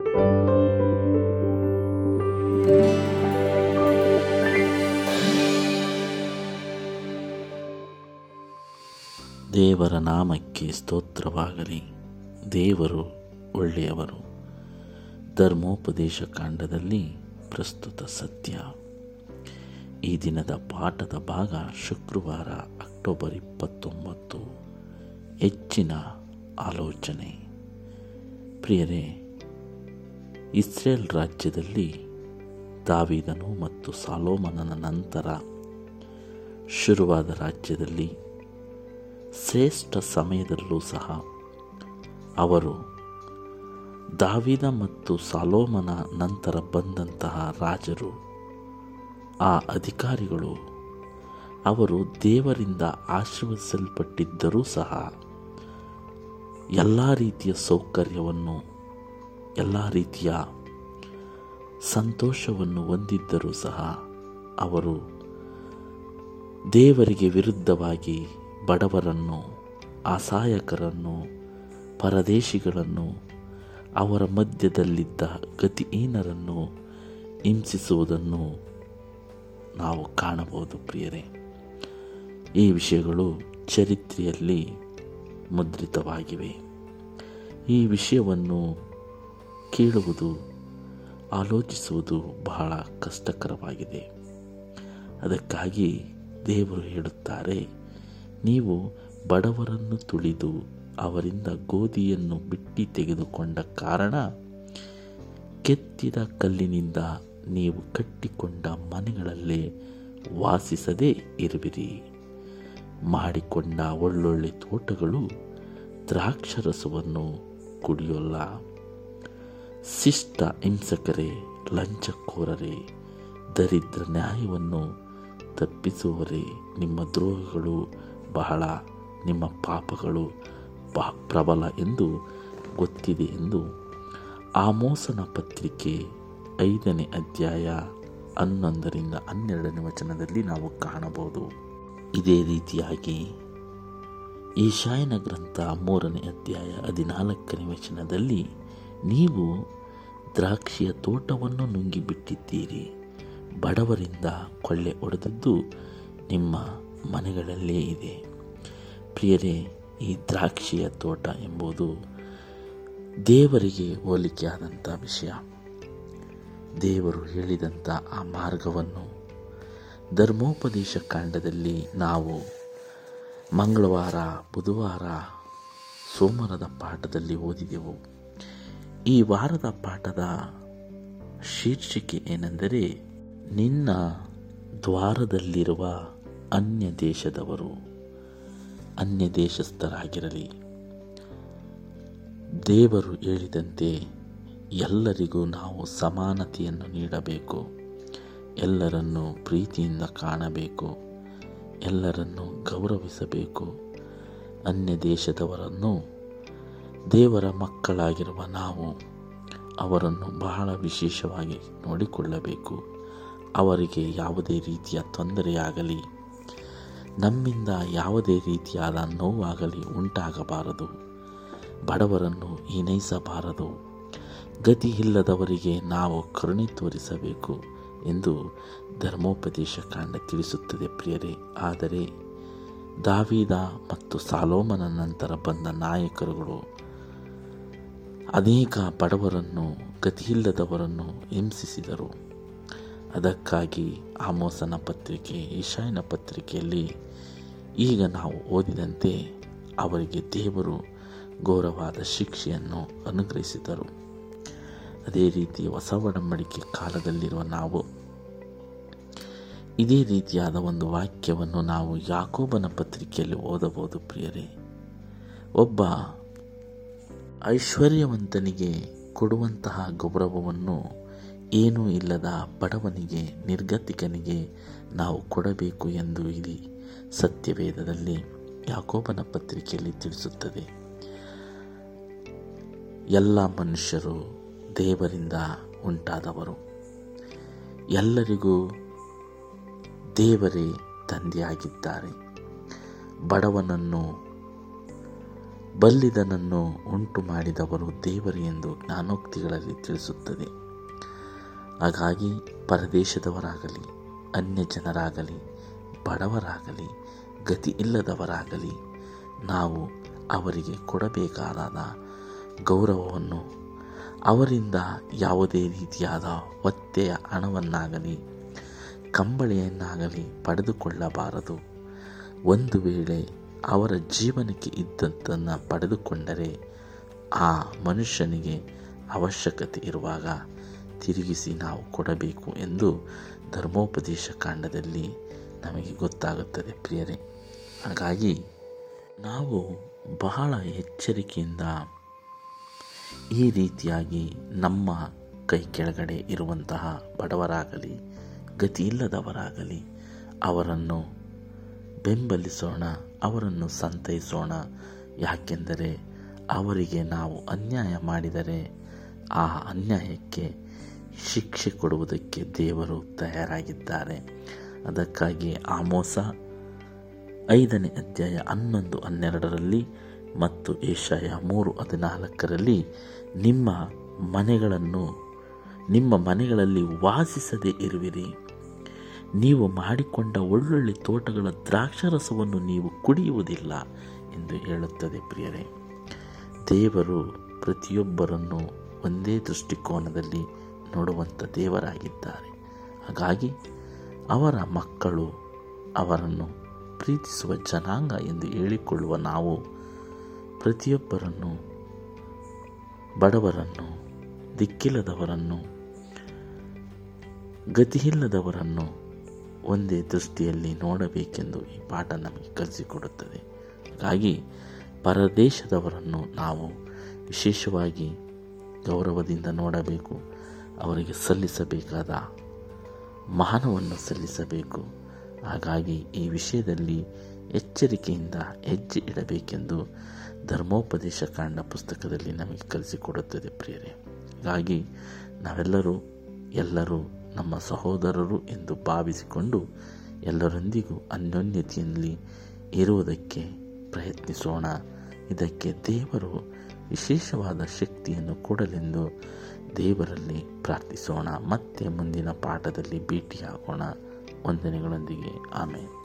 ದೇವರ ನಾಮಕ್ಕೆ ಸ್ತೋತ್ರವಾಗಲಿ. ದೇವರು ಒಳ್ಳೆಯವರು. ಧರ್ಮೋಪದೇಶ ಕಾಂಡದಲ್ಲಿ ಪ್ರಸ್ತುತ ಸತ್ಯ ಈ ದಿನದ ಪಾಠದ ಭಾಗ ಶುಕ್ರವಾರ, ಅಕ್ಟೋಬರ್ ಇಪ್ಪತ್ತೊಂಬತ್ತು. ಹೆಚ್ಚಿನ ಆಲೋಚನೆ. ಪ್ರಿಯರೇ ಇಸ್ರೇಲ್ ರಾಜ್ಯದಲ್ಲಿ ದಾವಿದನು ಮತ್ತು ಸಾಲೋಮನನ ನಂತರ ಶುರುವಾದ ರಾಜ್ಯದಲ್ಲಿ ಶ್ರೇಷ್ಠ ಸಮಯದಲ್ಲೂ ಸಹ ಅವರು ದಾವಿದ ಮತ್ತು ಸಾಲೋಮನ ನಂತರ ಬಂದಂತಹ ರಾಜರು, ಆ ಅಧಿಕಾರಿಗಳು ಅವರು ದೇವರಿಂದ ಆಶೀರ್ವದಿಸಲ್ಪಟ್ಟಿದ್ದರೂ ಸಹ ಎಲ್ಲ ರೀತಿಯ ಸೌಕರ್ಯವನ್ನು ಎಲ್ಲ ರೀತಿಯ ಸಂತೋಷವನ್ನು ಹೊಂದಿದ್ದರೂ ಸಹ ಅವರು ದೇವರಿಗೆ ವಿರುದ್ಧವಾಗಿ ಬಡವರನ್ನು, ಅಸಹಾಯಕರನ್ನು, ಪರದೇಶಿಗಳನ್ನು, ಅವರ ಮಧ್ಯದಲ್ಲಿದ್ದ ಗತಿಹೀನರನ್ನು ಹಿಂಸಿಸುವುದನ್ನು ನಾವು ಕಾಣಬಹುದು ಪ್ರಿಯರೇ. ಈ ವಿಷಯಗಳು ಚರಿತ್ರೆಯಲ್ಲಿ ಮುದ್ರಿತವಾಗಿವೆ. ಈ ವಿಷಯವನ್ನು ಕೇಳುವುದು, ಆಲೋಚಿಸುವುದು ಬಹಳ ಕಷ್ಟಕರವಾಗಿದೆ. ಅದಕ್ಕಾಗಿ ದೇವರು ಹೇಳುತ್ತಾರೆ, ನೀವು ಬಡವರನ್ನು ತುಳಿದು ಅವರಿಂದ ಗೋಧಿಯನ್ನು ಬಿಟ್ಟಿ ತೆಗೆದುಕೊಂಡ ಕಾರಣ ಕೆತ್ತಿದ ಕಲ್ಲಿನಿಂದ ನೀವು ಕಟ್ಟಿಕೊಂಡ ಮನೆಗಳಲ್ಲೇ ವಾಸಿಸದೇ ಇರುವಿರಿ. ಮಾಡಿಕೊಂಡ ಒಳ್ಳೊಳ್ಳೆ ತೋಟಗಳು ದ್ರಾಕ್ಷರಸವನ್ನು ಕುಡಿಯೋಲ್ಲ. ಶಿಷ್ಟ ಹಿಂಸಕರೇ, ಲಂಚಕೋರರೇ, ದರಿದ್ರ ನ್ಯಾಯವನ್ನು ತಪ್ಪಿಸುವರೇ ನಿಮ್ಮ ದ್ರೋಹಗಳು ಬಹಳ, ನಿಮ್ಮ ಪಾಪಗಳು ಬಹ ಪ್ರಬಲ ಎಂದು ಗೊತ್ತಿದೆ ಎಂದು ಆಮೋಸನ ಪತ್ರಿಕೆ ಐದನೇ ಅಧ್ಯಾಯ ಹನ್ನೊಂದರಿಂದ ಹನ್ನೆರಡನೇ ವಚನದಲ್ಲಿ ನಾವು ಕಾಣಬಹುದು. ಇದೇ ರೀತಿಯಾಗಿ ಈಶಾಯನ ಗ್ರಂಥ ಮೂರನೇ ಅಧ್ಯಾಯ ಹದಿನಾಲ್ಕನೇ ವಚನದಲ್ಲಿ ನೀವು ದ್ರಾಕ್ಷಿಯ ತೋಟವನ್ನು ನುಂಗಿಬಿಟ್ಟಿದ್ದೀರಿ. ಬಡವರಿಂದ ಕೊಳ್ಳೆ ಒಡೆದದ್ದು ನಿಮ್ಮ ಮನೆಗಳಲ್ಲೇ ಇದೆ. ಪ್ರಿಯರೇ, ಈ ದ್ರಾಕ್ಷಿಯ ತೋಟ ಎಂಬುದು ದೇವರಿಗೆ ಹೋಲಿಕೆಯಾದಂಥ ವಿಷಯ. ದೇವರು ಹೇಳಿದಂಥ ಆ ಮಾರ್ಗವನ್ನು ಧರ್ಮೋಪದೇಶ ಕಾಂಡದಲ್ಲಿ ನಾವು ಮಂಗಳವಾರ, ಬುಧವಾರ, ಸೋಮವಾರದ ಪಾಠದಲ್ಲಿ ಓದಿದೆವು. ಈ ವಾರದ ಪಾಠದ ಶೀರ್ಷಿಕೆ ಏನೆಂದರೆ, ನಿನ್ನ ದ್ವಾರದಲ್ಲಿರುವ ಅನ್ಯ ದೇಶದವರು ಅನ್ಯ ದೇಶಸ್ಥರಾಗಿರಲಿ ದೇವರು ಹೇಳಿದಂತೆ ಎಲ್ಲರಿಗೂ ನಾವು ಸಮಾನತೆಯನ್ನು ನೀಡಬೇಕು. ಎಲ್ಲರನ್ನು ಪ್ರೀತಿಯಿಂದ ಕಾಣಬೇಕು. ಎಲ್ಲರನ್ನು ಗೌರವಿಸಬೇಕು. ಅನ್ಯ ದೇಶದವರನ್ನು ದೇವರ ಮಕ್ಕಳಾಗಿರುವ ನಾವು ಅವರನ್ನು ಬಹಳ ವಿಶೇಷವಾಗಿ ನೋಡಿಕೊಳ್ಳಬೇಕು. ಅವರಿಗೆ ಯಾವುದೇ ರೀತಿಯ ತೊಂದರೆಯಾಗಲಿ, ನಮ್ಮಿಂದ ಯಾವುದೇ ರೀತಿಯಾದ ನೋವಾಗಲಿ ಉಂಟಾಗಬಾರದು. ಬಡವರನ್ನು ಹೀನೈಸಬಾರದು. ಗತಿ ಇಲ್ಲದವರಿಗೆ ನಾವು ಕರುಣೆ ತೋರಿಸಬೇಕು ಎಂದು ಧರ್ಮೋಪದೇಶ ಕಾಂಡ ತಿಳಿಸುತ್ತದೆ ಪ್ರಿಯರೇ. ಆದರೆ ದಾವೀದ ಮತ್ತು ಸಾಲೋಮನ ನಂತರ ಬಂದ ನಾಯಕರುಗಳು ಅನೇಕ ಬಡವರನ್ನು, ಗತಿಯಿಲ್ಲದವರನ್ನು ಹಿಂಸಿಸಿದರು. ಅದಕ್ಕಾಗಿ ಆಮೋಸನ ಪತ್ರಿಕೆ ಈಶಾಯನ ಪತ್ರಿಕೆಯಲ್ಲಿ ಈಗ ನಾವು ಓದಿದಂತೆ ಅವರಿಗೆ ದೇವರು ಘೋರವಾದ ಶಿಕ್ಷೆಯನ್ನು ಅನುಗ್ರಹಿಸಿದರು. ಅದೇ ರೀತಿ ಹೊಸ ಒಡಂಬಡಿಕೆ ಕಾಲದಲ್ಲಿರುವ ನಾವು, ಇದೇ ರೀತಿಯಾದ ಒಂದು ವಾಕ್ಯವನ್ನು ನಾವು ಯಾಕೋಬನ ಪತ್ರಿಕೆಯಲ್ಲಿ ಓದಬಹುದು ಪ್ರಿಯರೇ. ಒಬ್ಬ ಐಶ್ವರ್ಯವಂತನಿಗೆ ಕೊಡುವಂತಹ ಗೌರವವನ್ನು ಏನೂ ಇಲ್ಲದ ಬಡವನಿಗೆ, ನಿರ್ಗತಿಕನಿಗೆ ನಾವು ಕೊಡಬೇಕು ಎಂದು ಇಲ್ಲಿ ಸತ್ಯವೇದದಲ್ಲಿ ಯಾಕೋಬನ ಪತ್ರಿಕೆಯಲ್ಲಿ ತಿಳಿಸುತ್ತದೆ. ಎಲ್ಲ ಮನುಷ್ಯರು ದೇವರಿಂದ ಉಂಟಾದವರು. ಎಲ್ಲರಿಗೂ ದೇವರೇ ತಂದೆಯಾಗಿದ್ದಾರೆ. ಬಡವನನ್ನು ಬಲ್ಲಿದನನ್ನು ಉಂಟು ಮಾಡಿದವರು ದೇವರು ಎಂದು ಜ್ಞಾನೋಕ್ತಿಗಳಲ್ಲಿ ತಿಳಿಸುತ್ತದೆ. ಹಾಗಾಗಿ ಪರದೇಶದವರಾಗಲಿ ಅನ್ಯ ಜನರಾಗಲಿ ಬಡವರಾಗಲಿ ಗತಿ ಇಲ್ಲದವರಾಗಲಿ ನಾವು ಅವರಿಗೆ ಕೊಡಬೇಕಾದ ಗೌರವವನ್ನು ಅವರಿಂದ ಯಾವುದೇ ರೀತಿಯಾದ ಒತ್ತೆಯ ಹಣವನ್ನಾಗಲಿ, ಕಂಬಳಿಯನ್ನಾಗಲಿ ಪಡೆದುಕೊಳ್ಳಬಾರದು. ಒಂದು ವೇಳೆ ಅವರ ಜೀವನಕ್ಕೆ ಇದ್ದದ್ದನ್ನು ಪಡೆದುಕೊಂಡರೆ ಆ ಮನುಷ್ಯನಿಗೆ ಅವಶ್ಯಕತೆ ಇರುವಾಗ ತಿರುಗಿಸಿ ನಾವು ಕೊಡಬೇಕು ಎಂದು ಧರ್ಮೋಪದೇಶ ಕಾಂಡದಲ್ಲಿ ನಮಗೆ ಗೊತ್ತಾಗುತ್ತದೆ ಪ್ರಿಯರೇ. ಹಾಗಾಗಿ ನಾವು ಬಹಳ ಎಚ್ಚರಿಕೆಯಿಂದ ಈ ರೀತಿಯಾಗಿ ನಮ್ಮ ಕೈ ಕೆಳಗಡೆ ಇರುವಂತಹ ಬಡವರಾಗಲಿ ಗತಿ ಇಲ್ಲದವರಾಗಲಿ ಅವರನ್ನು ಬೆಂಬಲಿಸೋಣ. ಅವರನ್ನು ಸಂತೈಸೋಣ. ಯಾಕೆಂದರೆ ಅವರಿಗೆ ನಾವು ಅನ್ಯಾಯ ಮಾಡಿದರೆ ಆ ಅನ್ಯಾಯಕ್ಕೆ ಶಿಕ್ಷೆ ಕೊಡುವುದಕ್ಕೆ ದೇವರು ತಯಾರಾಗಿದ್ದಾರೆ. ಅದಕ್ಕಾಗಿ ಆಮೋಸ ಐದನೇ ಅಧ್ಯಾಯ ಹನ್ನೊಂದು ಹನ್ನೆರಡರಲ್ಲಿ ಮತ್ತು ಏಷಾಯ ಮೂರು ಹದಿನಾಲ್ಕರಲ್ಲಿ ನಿಮ್ಮ ಮನೆಗಳನ್ನು ನಿಮ್ಮ ಮನೆಗಳಲ್ಲಿ ವಾಸಿಸದೇ ಇರುವಿರಿ. ನೀವು ಮಾಡಿಕೊಂಡ ಒಳ್ಳೊಳ್ಳೆ ತೋಟಗಳ ದ್ರಾಕ್ಷರಸವನ್ನು ನೀವು ಕುಡಿಯುವುದಿಲ್ಲ ಎಂದು ಹೇಳುತ್ತದೆ ಪ್ರಿಯರೇ. ದೇವರು ಪ್ರತಿಯೊಬ್ಬರನ್ನು ಒಂದೇ ದೃಷ್ಟಿಕೋನದಲ್ಲಿ ನೋಡುವಂಥ ದೇವರಾಗಿದ್ದಾರೆ. ಹಾಗಾಗಿ ಅವರ ಮಕ್ಕಳು ಅವರನ್ನು ಪ್ರೀತಿಸುವ ಜನಾಂಗ ಎಂದು ಹೇಳಿಕೊಳ್ಳುವ ನಾವು ಪ್ರತಿಯೊಬ್ಬರನ್ನು ಬಡವರನ್ನು, ದಿಕ್ಕಿಲ್ಲದವರನ್ನು, ಗತಿಯಿಲ್ಲದವರನ್ನು ಒಂದೇ ದೃಷ್ಟಿಯಲ್ಲಿ ನೋಡಬೇಕೆಂದು ಈ ಪಾಠ ನಮಗೆ ಕಲಿಸಿಕೊಡುತ್ತದೆ. ಹಾಗಾಗಿ ಪರದೇಶದವರನ್ನು ನಾವು ವಿಶೇಷವಾಗಿ ಗೌರವದಿಂದ ನೋಡಬೇಕು, ಅವರಿಗೆ ಸಲ್ಲಿಸಬೇಕಾದ ಮಾನವನ್ನು ಸಲ್ಲಿಸಬೇಕು. ಹಾಗಾಗಿ ಈ ವಿಷಯದಲ್ಲಿ ಎಚ್ಚರಿಕೆಯಿಂದ ಹೆಜ್ಜೆ ಇಡಬೇಕೆಂದು ಧರ್ಮೋಪದೇಶ ಕಾಂಡ ಪುಸ್ತಕದಲ್ಲಿ ನಮಗೆ ಕಲಿಸಿಕೊಡುತ್ತದೆ ಪ್ರಿಯರೇ. ಹಾಗಾಗಿ ನಾವೆಲ್ಲರೂ ಎಲ್ಲರೂ ನಮ್ಮ ಸಹೋದರರು ಎಂದು ಭಾವಿಸಿಕೊಂಡು ಎಲ್ಲರೊಂದಿಗೂ ಅನ್ಯೋನ್ಯತೆಯಲ್ಲಿ ಇರುವುದಕ್ಕೆ ಪ್ರಯತ್ನಿಸೋಣ. ಇದಕ್ಕೆ ದೇವರು ವಿಶೇಷವಾದ ಶಕ್ತಿಯನ್ನು ಕೊಡಲೆಂದು ದೇವರಲ್ಲಿ ಪ್ರಾರ್ಥಿಸೋಣ. ಮತ್ತೆ ಮುಂದಿನ ಪಾಠದಲ್ಲಿ ಭೇಟಿಯಾಗೋಣ. ವಂದನೆಗಳೊಂದಿಗೆ. ಆಮೇಲೆ